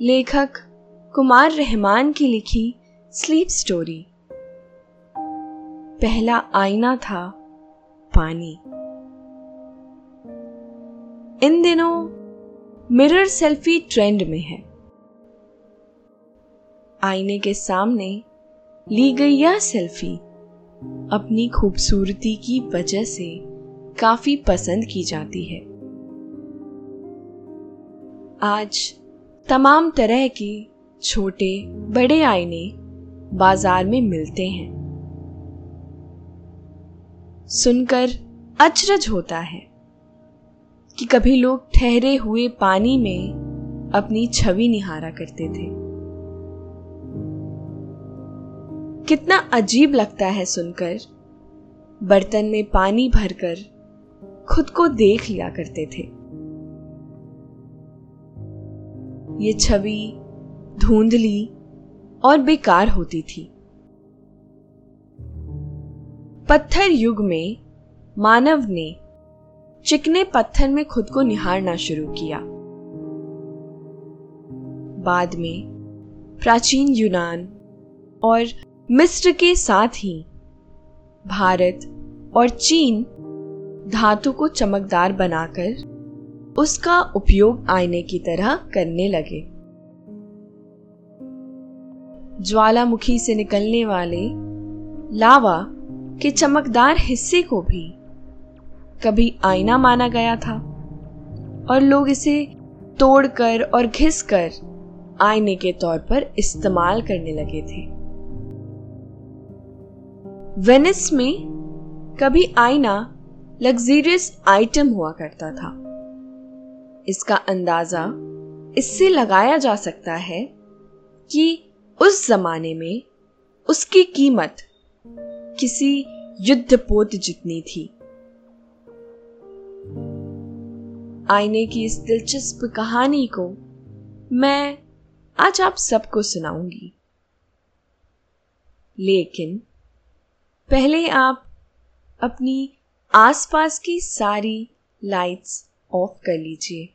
लेखक कुमार रहमान की लिखी स्लीप स्टोरी। पहला आईना था पानी। इन दिनों मिरर सेल्फी ट्रेंड में है। आईने के सामने ली गई यह सेल्फी अपनी खूबसूरती की वजह से काफ़ी पसंद की जाती है। आज तमाम तरह के छोटे, बड़े आईने बाज़ार में मिलते हैं। सुनकर अचरज होता है कि कभी लोग ठहरे हुए पानी में अपनी छवि निहारा करते थे। कितना अजीब लगता है सुनकर बर्तन में पानी भरकर खुद को देख लिया करते थे। ये छवि धुंधली और बेकार होती थी। पत्थर युग में मानव ने चिकने पत्थर में खुद को निहारना शुरू किया। बाद में प्राचीन यूनान और मिस्र के साथ ही भारत और चीन धातु को चमकदार बनाकर उसका उपयोग आईने की तरह करने लगे। ज्वालामुखी से निकलने वाले लावा के चमकदार हिस्से को भी कभी आईना माना गया था और लोग इसे तोड़कर और घिसकर आईने के तौर पर इस्तेमाल करने लगे थे। वेनिस में कभी आईना लग्जीरियस आइटम हुआ करता था। इसका अंदाज़ा इससे लगाया जा सकता है कि उस जमाने में उसकी कीमत किसी युद्धपोत जितनी थी। आईने की इस दिलचस्प कहानी को मैं आज आप सबको सुनाऊँगी। लेकिन पहले आप अपनी आसपास की सारी लाइट्स ऑफ़ कर लीजिए।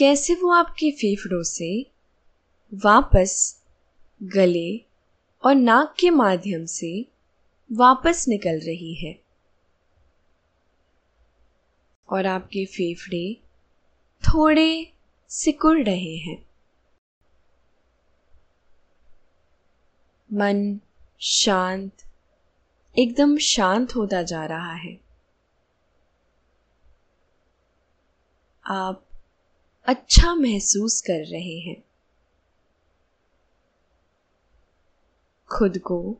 कैसे वो आपके फेफड़ों से वापस गले और नाक के माध्यम से वापस निकल रही है? और आपके फेफड़े थोड़े सिकुड़ रहे हैं। मन शांत, एकदम शांत होता जा रहा है। आप अच्छा महसूस कर रहे हैं। खुद को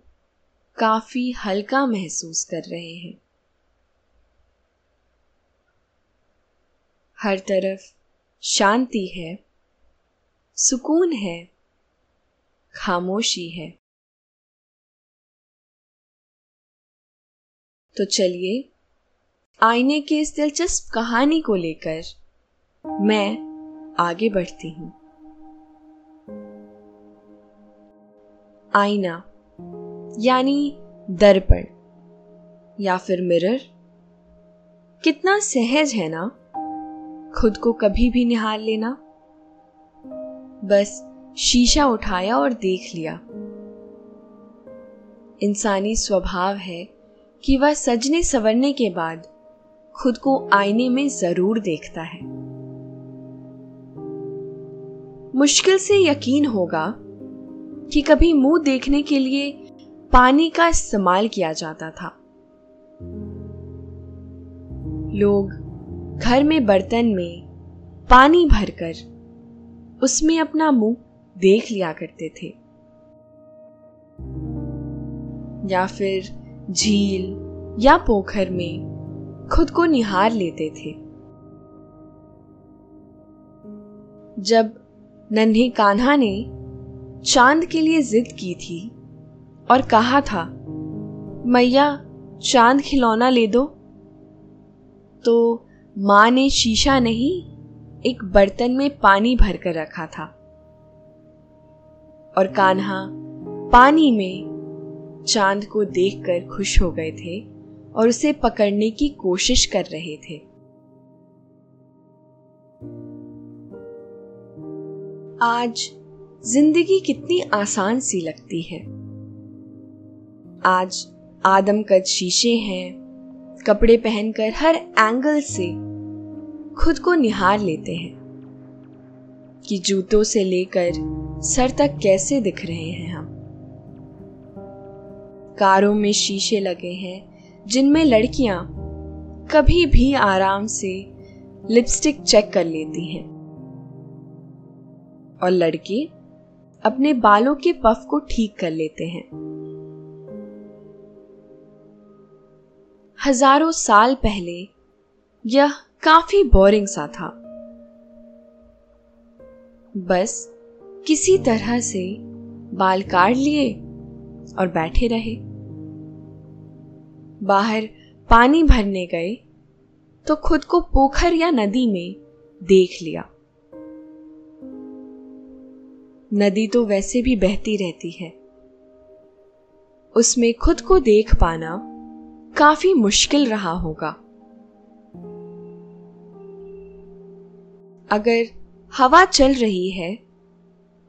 काफ़ी हल्का महसूस कर रहे हैं। हर तरफ़ शांति है, सुकून है, खामोशी है। तो चलिए, आईने की इस दिलचस्प कहानी को लेकर मैं आगे बढ़ती हूँ। आईना, यानी दर्पण, या फिर मिरर। कितना सहज है ना? खुद को कभी भी निहार लेना। बस शीशा उठाया और देख लिया। इंसानी स्वभाव है कि वह सजने सवरने के बाद खुद को आईने में ज़रूर देखता है। मुश्किल से यकीन होगा कि कभी मुँह देखने के लिए पानी का इस्तेमाल किया जाता था। लोग घर में बर्तन में पानी भरकर उसमें अपना मुँह देख लिया करते थे। या फिर झील या पोखर में खुद को निहार लेते थे। जब नन्हे कान्हा ने चाँद के लिए जिद की थी और कहा था, मैया, चाँद खिलौना ले दो। तो माँ ने शीशा नहीं, एक बर्तन में पानी भरकर रखा था। और कान्हा पानी में चाँद को देखकर खुश हो गए थे और उसे पकड़ने की कोशिश कर रहे थे। आज ज़िंदगी कितनी आसान सी लगती है। आज आदमकद शीशे हैं, कपड़े पहनकर हर एंगल से खुद को निहार लेते हैं कि जूतों से लेकर सर तक कैसे दिख रहे हैं हम। कारों में शीशे लगे हैं, जिनमें लड़कियाँ कभी भी आराम से लिपस्टिक चेक कर लेती हैं। और लड़के अपने बालों के पफ को ठीक कर लेते हैं। हज़ारों साल पहले यह काफ़ी बोरिंग सा था। बस किसी तरह से बाल काट लिए और बैठे रहे। बाहर पानी भरने गए तो खुद को पोखर या नदी में देख लिया। नदी तो वैसे भी बहती रहती है। उसमें खुद को देख पाना काफ़ी मुश्किल रहा होगा। अगर हवा चल रही है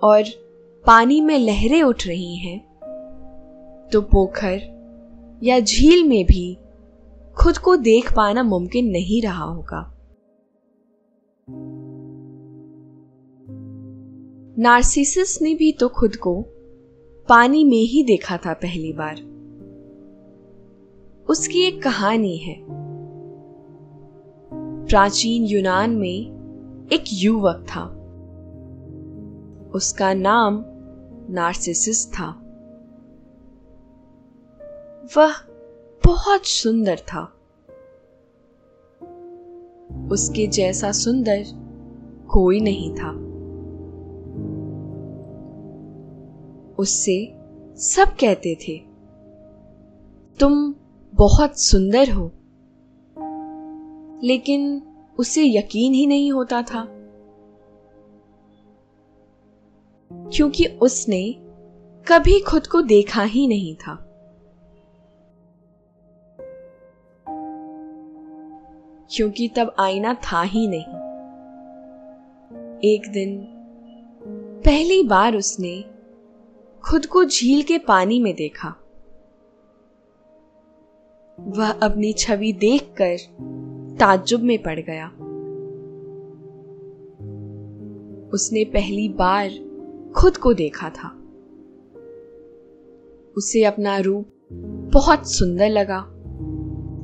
और पानी में लहरें उठ रही हैं तो पोखर या झील में भी खुद को देख पाना मुमकिन नहीं रहा होगा। नार्सिसस ने भी तो खुद को पानी में ही देखा था पहली बार। उसकी एक कहानी है। प्राचीन यूनान में एक युवक था। उसका नाम नार्सिसिस था। वह बहुत सुंदर था। उसके जैसा सुंदर कोई नहीं था। उससे सब कहते थे, तुम बहुत सुंदर हो। लेकिन उसे यकीन ही नहीं होता था, क्योंकि उसने कभी खुद को देखा ही नहीं था। क्योंकि तब आईना था ही नहीं। एक दिन पहली बार उसने खुद को झील के पानी में देखा। वह अपनी छवि देखकर ताज्जुब में पड़ गया। उसने पहली बार खुद को देखा था। उसे अपना रूप बहुत सुंदर लगा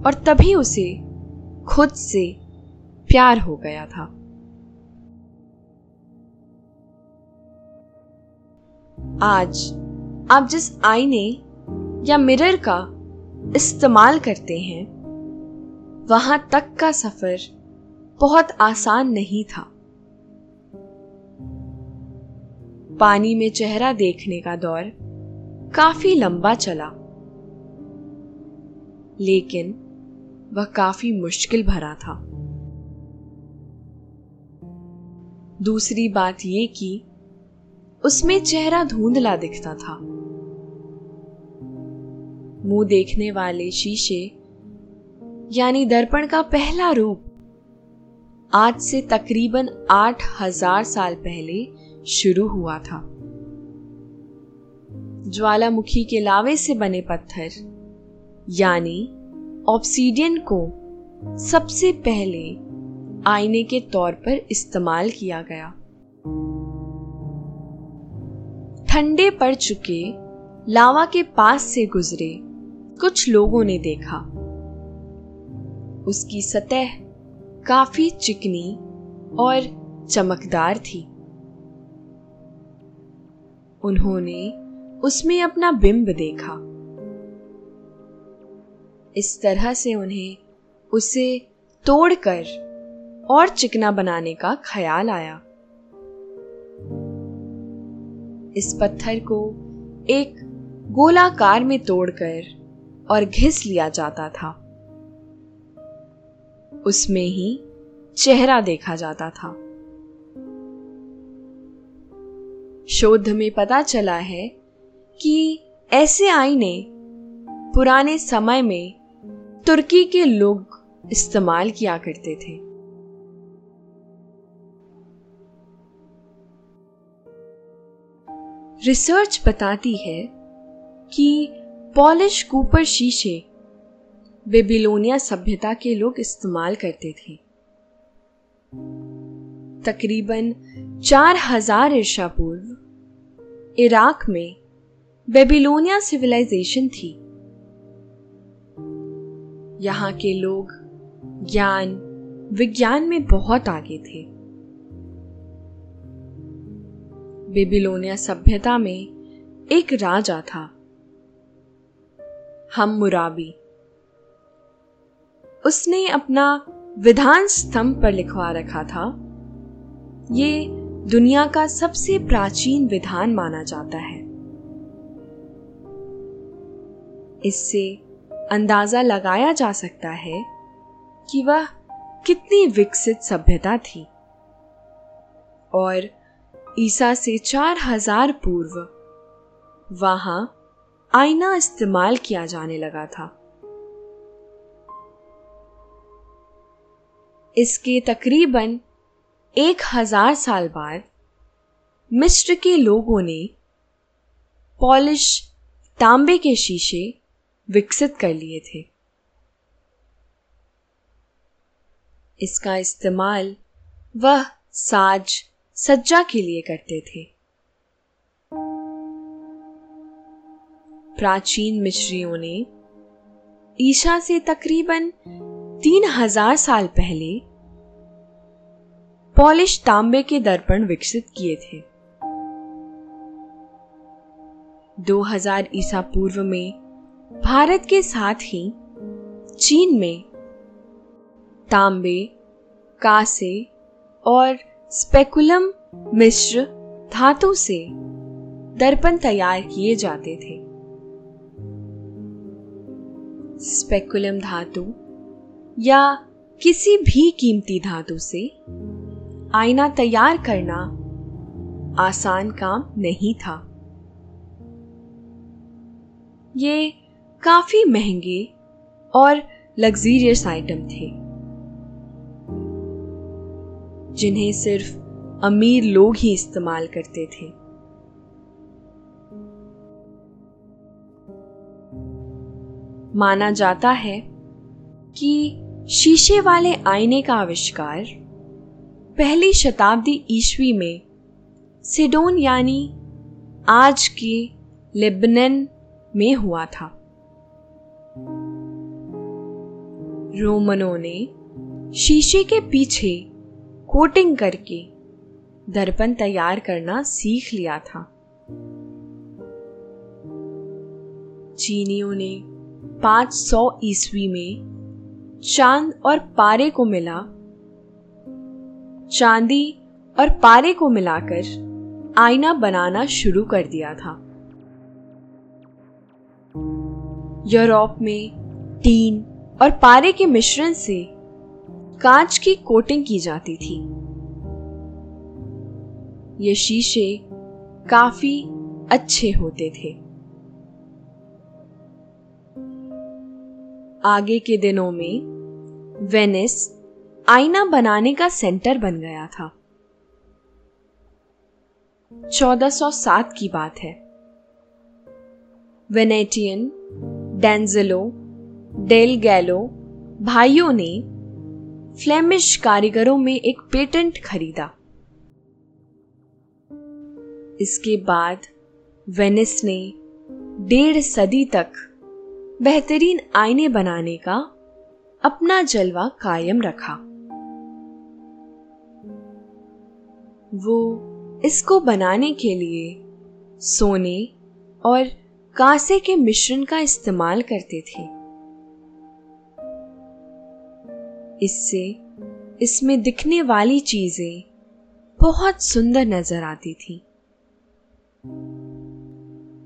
और तभी उसे खुद से प्यार हो गया था। आज आप जिस आईने या मिरर का इस्तेमाल करते हैं, वहाँ तक का सफ़र बहुत आसान नहीं था। पानी में चेहरा देखने का दौर काफ़ी लंबा चला, लेकिन वह काफ़ी मुश्किल भरा था। दूसरी बात यह कि उसमें चेहरा धुंधला दिखता था। मुँह देखने वाले शीशे, यानी दर्पण का पहला रूप, आज से तकरीबन आठ हज़ार साल पहले शुरू हुआ था। ज्वालामुखी के लावे से बने पत्थर, यानी ऑप्सीडियन को सबसे पहले आईने के तौर पर इस्तेमाल किया गया। ठंडे पड़ चुके, लावा के पास से गुजरे, कुछ लोगों ने देखा। उसकी सतह काफ़ी चिकनी और चमकदार थी। उन्होंने उसमें अपना बिंब देखा। इस तरह से उन्हें उसे तोड़कर और चिकना बनाने का ख्याल आया। इस पत्थर को एक गोलाकार में तोड़कर और घिस लिया जाता था। उसमें ही चेहरा देखा जाता था। शोध में पता चला है कि ऐसे आईने पुराने समय में तुर्की के लोग इस्तेमाल किया करते थे। रिसर्च बताती है कि पॉलिश कूपर शीशे बेबीलोनिया सभ्यता के लोग इस्तेमाल करते थे। तकरीबन चार हज़ार ईर्षा पूर्व इराक में बेबीलोनिया सिविलाइजेशन थी। यहाँ के लोग ज्ञान, विज्ञान में बहुत आगे थे। बेबीलोनिया सभ्यता में एक राजा था। हम मुराबी। उसने अपना विधान स्तंभ पर लिखवा रखा था। ये दुनिया का सबसे प्राचीन विधान माना जाता है। इससे अंदाज़ा लगाया जा सकता है कि वह कितनी विकसित सभ्यता थी। और ईसा से चार हज़ार पूर्व। वहाँ आईना इस्तेमाल किया जाने लगा था। इसके तकरीबन एक हज़ार साल बाद मिस्र के लोगों ने पॉलिश तांबे के शीशे विकसित कर लिए थे। इसका इस्तेमाल वह साज सज्जा के लिए करते थे। प्राचीन मिश्रियों ने ईशा से तकरीबन तीन हज़ार साल पहले पॉलिश तांबे के दर्पण विकसित किए थे। 2000 ईसा पूर्व में भारत के साथ ही चीन में तांबे, कासे और स्पेकुलम मिश्र धातु से दर्पण तैयार किए जाते थे। स्पेकुलम धातु या किसी भी कीमती धातु से आईना तैयार करना आसान काम नहीं था। ये काफ़ी महँगे और लग्जीरियस आइटम थे। जिन्हें सिर्फ़ अमीर लोग ही इस्तेमाल करते थे। माना जाता है कि शीशे वाले आईने का आविष्कार पहली शताब्दी ईस्वी में सिडोन यानी आज के लेबनन में हुआ था। रोमनों ने शीशे के पीछे कोटिंग करके दर्पण तैयार करना सीख लिया था। चीनियों ने 500 ईस्वी में चाँद और पारे को मिला, चांदी और पारे को मिलाकर आईना बनाना शुरू कर दिया था। यूरोप में टीन और पारे के मिश्रण से कांच की कोटिंग की जाती थी। ये शीशे काफ़ी अच्छे होते थे। आगे के दिनों में वेनिस आईना बनाने का सेंटर बन गया था। 1407 की बात है। वेनेटियन, डेंजलो, डेल गैलो भाइयों ने फ्लेमिश कारीगरों में एक पेटेंट खरीदा। इसके बाद वेनिस ने डेढ़ सदी तक बेहतरीन आईने बनाने का अपना जलवा कायम रखा। वो इसको बनाने के लिए सोने और कांसे के मिश्रण का इस्तेमाल करते थे। इससे इसमें दिखने वाली चीज़ें बहुत सुंदर नज़र आती थी।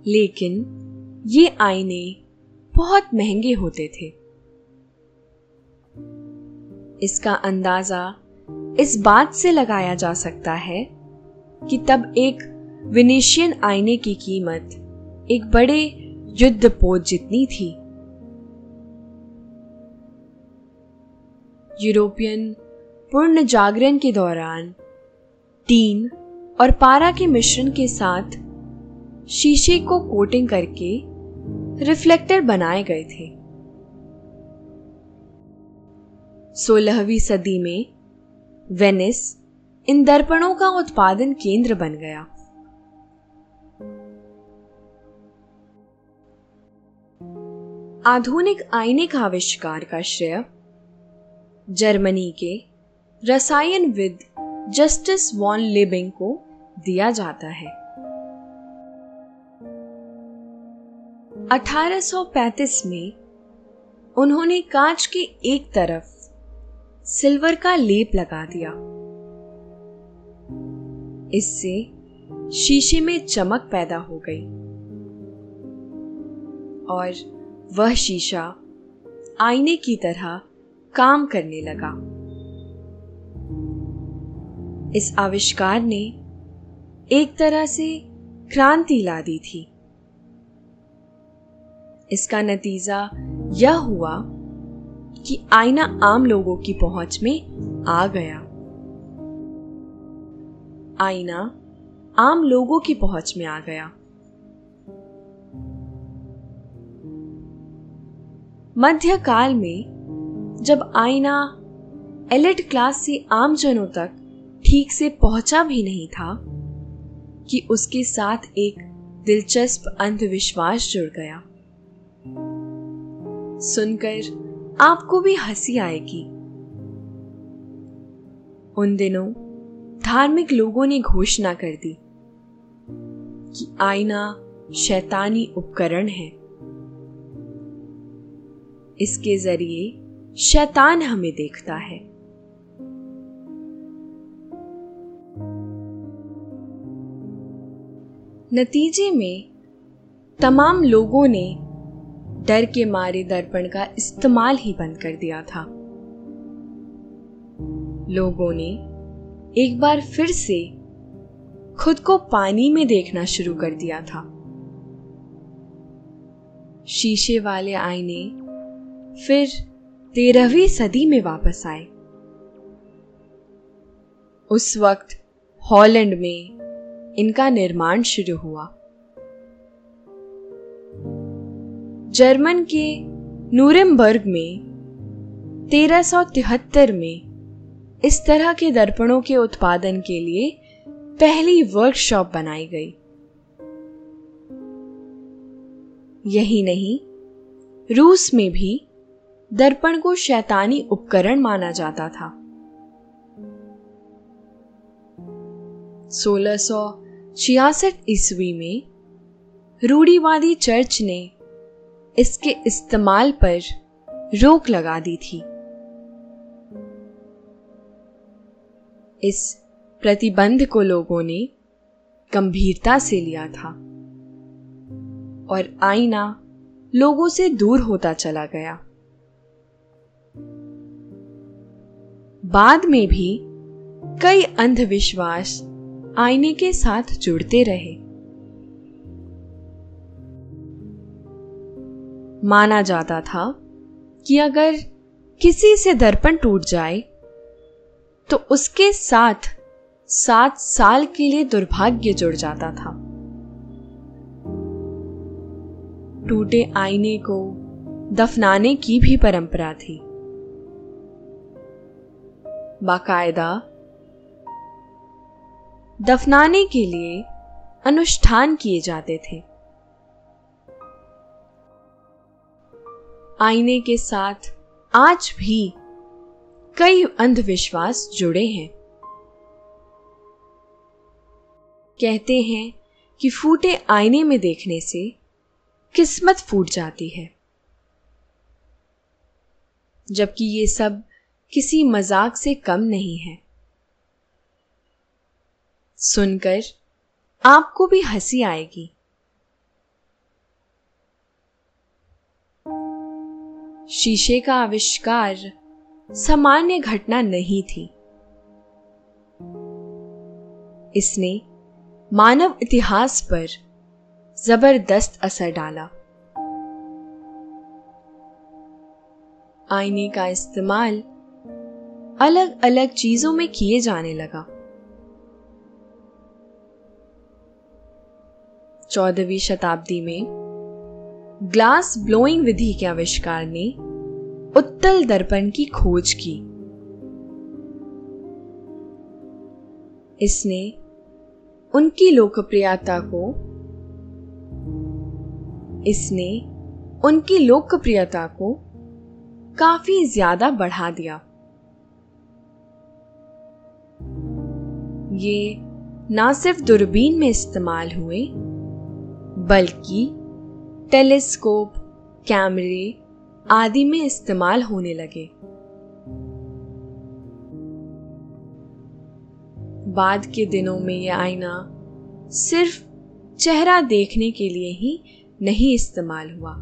लेकिन ये आईने बहुत महँगे होते थे। इसका अंदाज़ा इस बात से लगाया जा सकता है कि तब एक विनेशियन आईने की कीमत एक बड़े युद्ध पोत जितनी थी। यूरोपियन पूर्ण जागरण के दौरान टीन और पारा के मिश्रण के साथ शीशे को कोटिंग करके रिफ्लेक्टर बनाए गए थे। सोलहवीं सदी में वेनिस इन दर्पणों का उत्पादन केंद्र बन गया। आधुनिक आईने का आविष्कार का श्रेय जर्मनी के रसायनविद जस्टिस वॉन लिबिंग को दिया जाता है। 1835 में उन्होंने कांच के एक तरफ़ सिल्वर का लेप लगा दिया। इससे शीशे में चमक पैदा हो गई और वह शीशा आईने की तरह काम करने लगा। इस आविष्कार ने एक तरह से क्रांति ला दी थी। इसका नतीजा यह हुआ कि आईना आम लोगों की पहुँच में आ गया। आईना आम लोगों की पहुँच में आ गया। मध्यकाल में जब आईना एलिट क्लास से आम जनों तक ठीक से पहुँचा भी नहीं था कि उसके साथ एक दिलचस्प अंधविश्वास जुड़ गया। सुनकर आपको भी हँसी आएगी। उन दिनों धार्मिक लोगों ने घोषणा कर दी कि आईना शैतानी उपकरण है। इसके ज़रिए शैतान हमें देखता है। नतीजे में, तमाम लोगों ने डर के मारे दर्पण का इस्तेमाल ही बंद कर दिया था। लोगों ने एक बार फिर से खुद को पानी में देखना शुरू कर दिया था। शीशे वाले आईने फिर तेरहवीं सदी में वापस आए। उस वक्त हॉलैंड में इनका निर्माण शुरू हुआ। जर्मन के नूरेमबर्ग में 1373 में इस तरह के दर्पणों के उत्पादन के लिए पहली वर्कशॉप बनाई गई। यही नहीं, रूस में भी दर्पण को शैतानी उपकरण माना जाता था। 1666 ईस्वी में रूढ़ीवादी चर्च ने इसके इस्तेमाल पर रोक लगा दी थी। इस प्रतिबंध को लोगों ने गंभीरता से लिया था और आईना लोगों से दूर होता चला गया। बाद में भी कई अंधविश्वास आईने के साथ जुड़ते रहे। माना जाता था कि अगर किसी से दर्पण टूट जाए तो उसके साथ सात साल के लिए दुर्भाग्य जुड़ जाता था। टूटे आईने को दफनाने की भी परंपरा थी। बाकायदा। दफनाने के लिए अनुष्ठान किए जाते थे। आईने के साथ आज भी कई अंधविश्वास जुड़े हैं। कहते हैं कि फूटे आईने में देखने से किस्मत फूट जाती है। जबकि ये सब किसी मज़ाक से कम नहीं है। सुनकर आपको भी हँसी आएगी। शीशे का आविष्कार सामान्य घटना नहीं थी। इसने मानव इतिहास पर ज़बरदस्त असर डाला। आईने का इस्तेमाल अलग अलग चीज़ों में किए जाने लगा। चौदहवीं शताब्दी में ग्लास ब्लोइंग विधि के आविष्कार ने उत्तल दर्पण की खोज की। इसने उनकी लोकप्रियता को इसने उनकी लोकप्रियता को काफ़ी ज़्यादा बढ़ा दिया। ये ना सिर्फ़ दूरबीन में इस्तेमाल हुए, बल्कि टेलीस्कोप, कैमरे आदि में इस्तेमाल होने लगे। बाद के दिनों में यह आईना सिर्फ़ चेहरा देखने के लिए ही नहीं इस्तेमाल हुआ,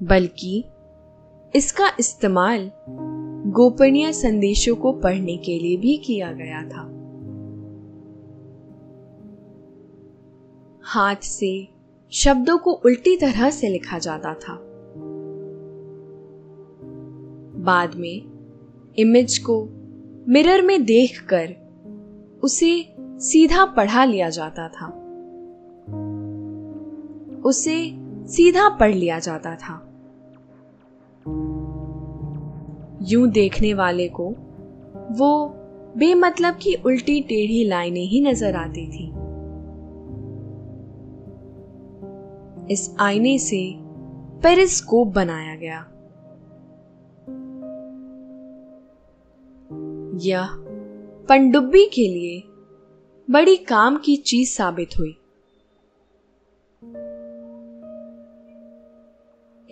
बल्कि इसका इस्तेमाल गोपनीय संदेशों को पढ़ने के लिए भी किया गया था। हाथ से, शब्दों को उल्टी तरह से लिखा जाता था। बाद में इमेज को मिरर में देखकर उसे सीधा पढ़ा लिया जाता था। उसे सीधा पढ़ लिया जाता था। यूँ देखने वाले को, वो बेमतलब की उल्टी टेढ़ी लाइनें ही नज़र आती थी। इस आईने से पेरिस्कोप बनाया गया। यह पनडुब्बी के लिए बड़ी काम की चीज़ साबित हुई।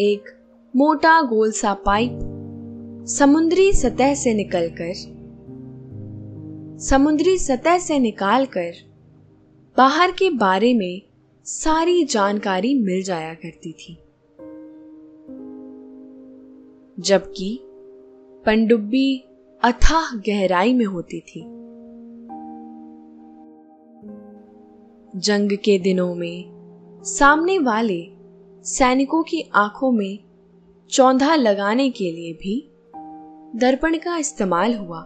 एक मोटा गोल सा पाइप समुद्री सतह से निकलकर, समुद्री सतह से निकालकर, बाहर के बारे में सारी जानकारी मिल जाया करती थी। जबकि पनडुब्बी अथाह गहराई में होती थी। जंग के दिनों में सामने वाले सैनिकों की आँखों में चौंधा लगाने के लिए भी दर्पण का इस्तेमाल हुआ।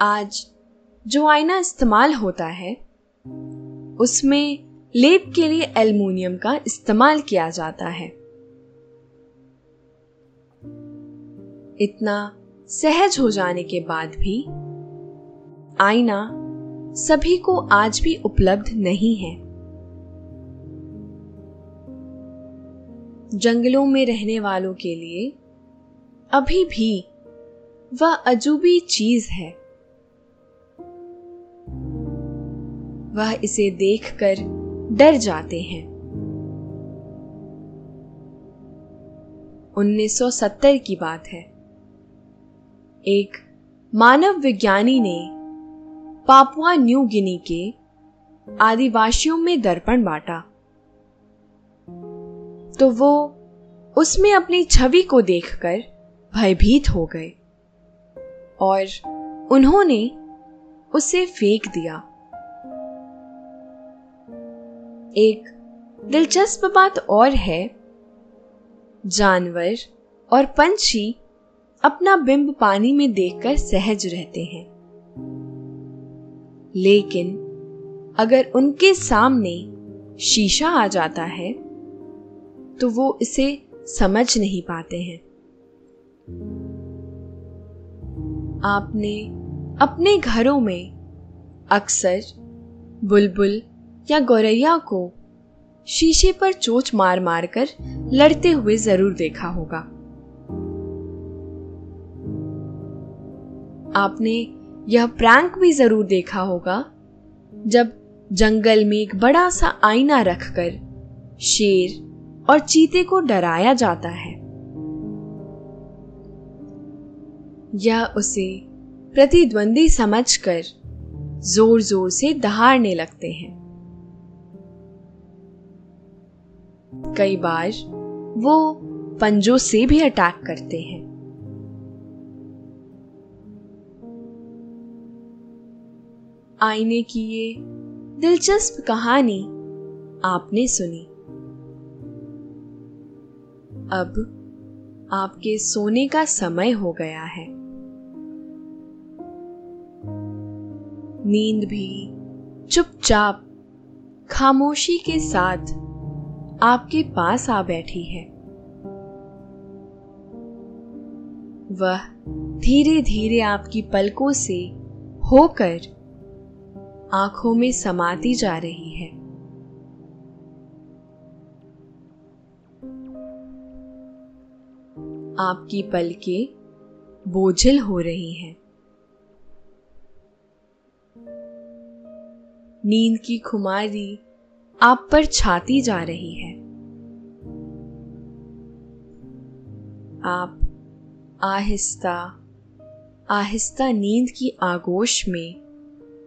आज जो आईना इस्तेमाल होता है, उसमें लेप के लिए एल्युमिनियम का इस्तेमाल किया जाता है। इतना सहज हो जाने के बाद भी आईना सभी को आज भी उपलब्ध नहीं है। जंगलों में रहने वालों के लिए, अभी भी वह अजूबी चीज़ है। वह इसे देखकर डर जाते हैं। 1970 की बात है। एक मानव विज्ञानी ने पापुआ न्यू गिनी के आदिवासियों में दर्पण बांटा। तो वो उसमें अपनी छवि को देखकर भयभीत हो गए। और उन्होंने उसे फेंक दिया। एक दिलचस्प बात और है, जानवर और पंछी अपना बिंब पानी में देखकर सहज रहते हैं। लेकिन अगर उनके सामने शीशा आ जाता है तो वो इसे समझ नहीं पाते हैं। आपने अपने घरों में अक्सर बुलबुल या गौरैया को शीशे पर चोच मार मार कर लड़ते हुए ज़रूर देखा होगा। आपने यह प्रैंक भी ज़रूर देखा होगा, जब जंगल में एक बड़ा सा आईना रखकर शेर और चीते को डराया जाता है। यह उसे प्रतिद्वंदी समझकर ज़ोर ज़ोर से दहाड़ने लगते हैं। कई बार वो पंजों से भी अटैक करते हैं। आईने की ये दिलचस्प कहानी आपने सुनी। अब आपके सोने का समय हो गया है। नींद भी चुपचाप खामोशी के साथ आपके पास आ बैठी है। वह धीरे धीरे आपकी पलकों से होकर आँखों में समाती जा रही है। आपकी पलकें बोझिल हो रही हैं। नींद की खुमारी आप पर छाती जा रही है। आप आहिस्ता आहिस्ता नींद की आगोश में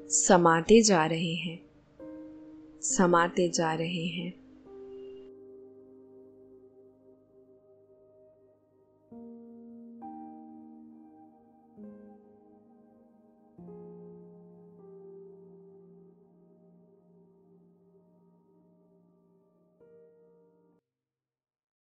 समाते जा रहे हैं, समाते जा रहे हैं।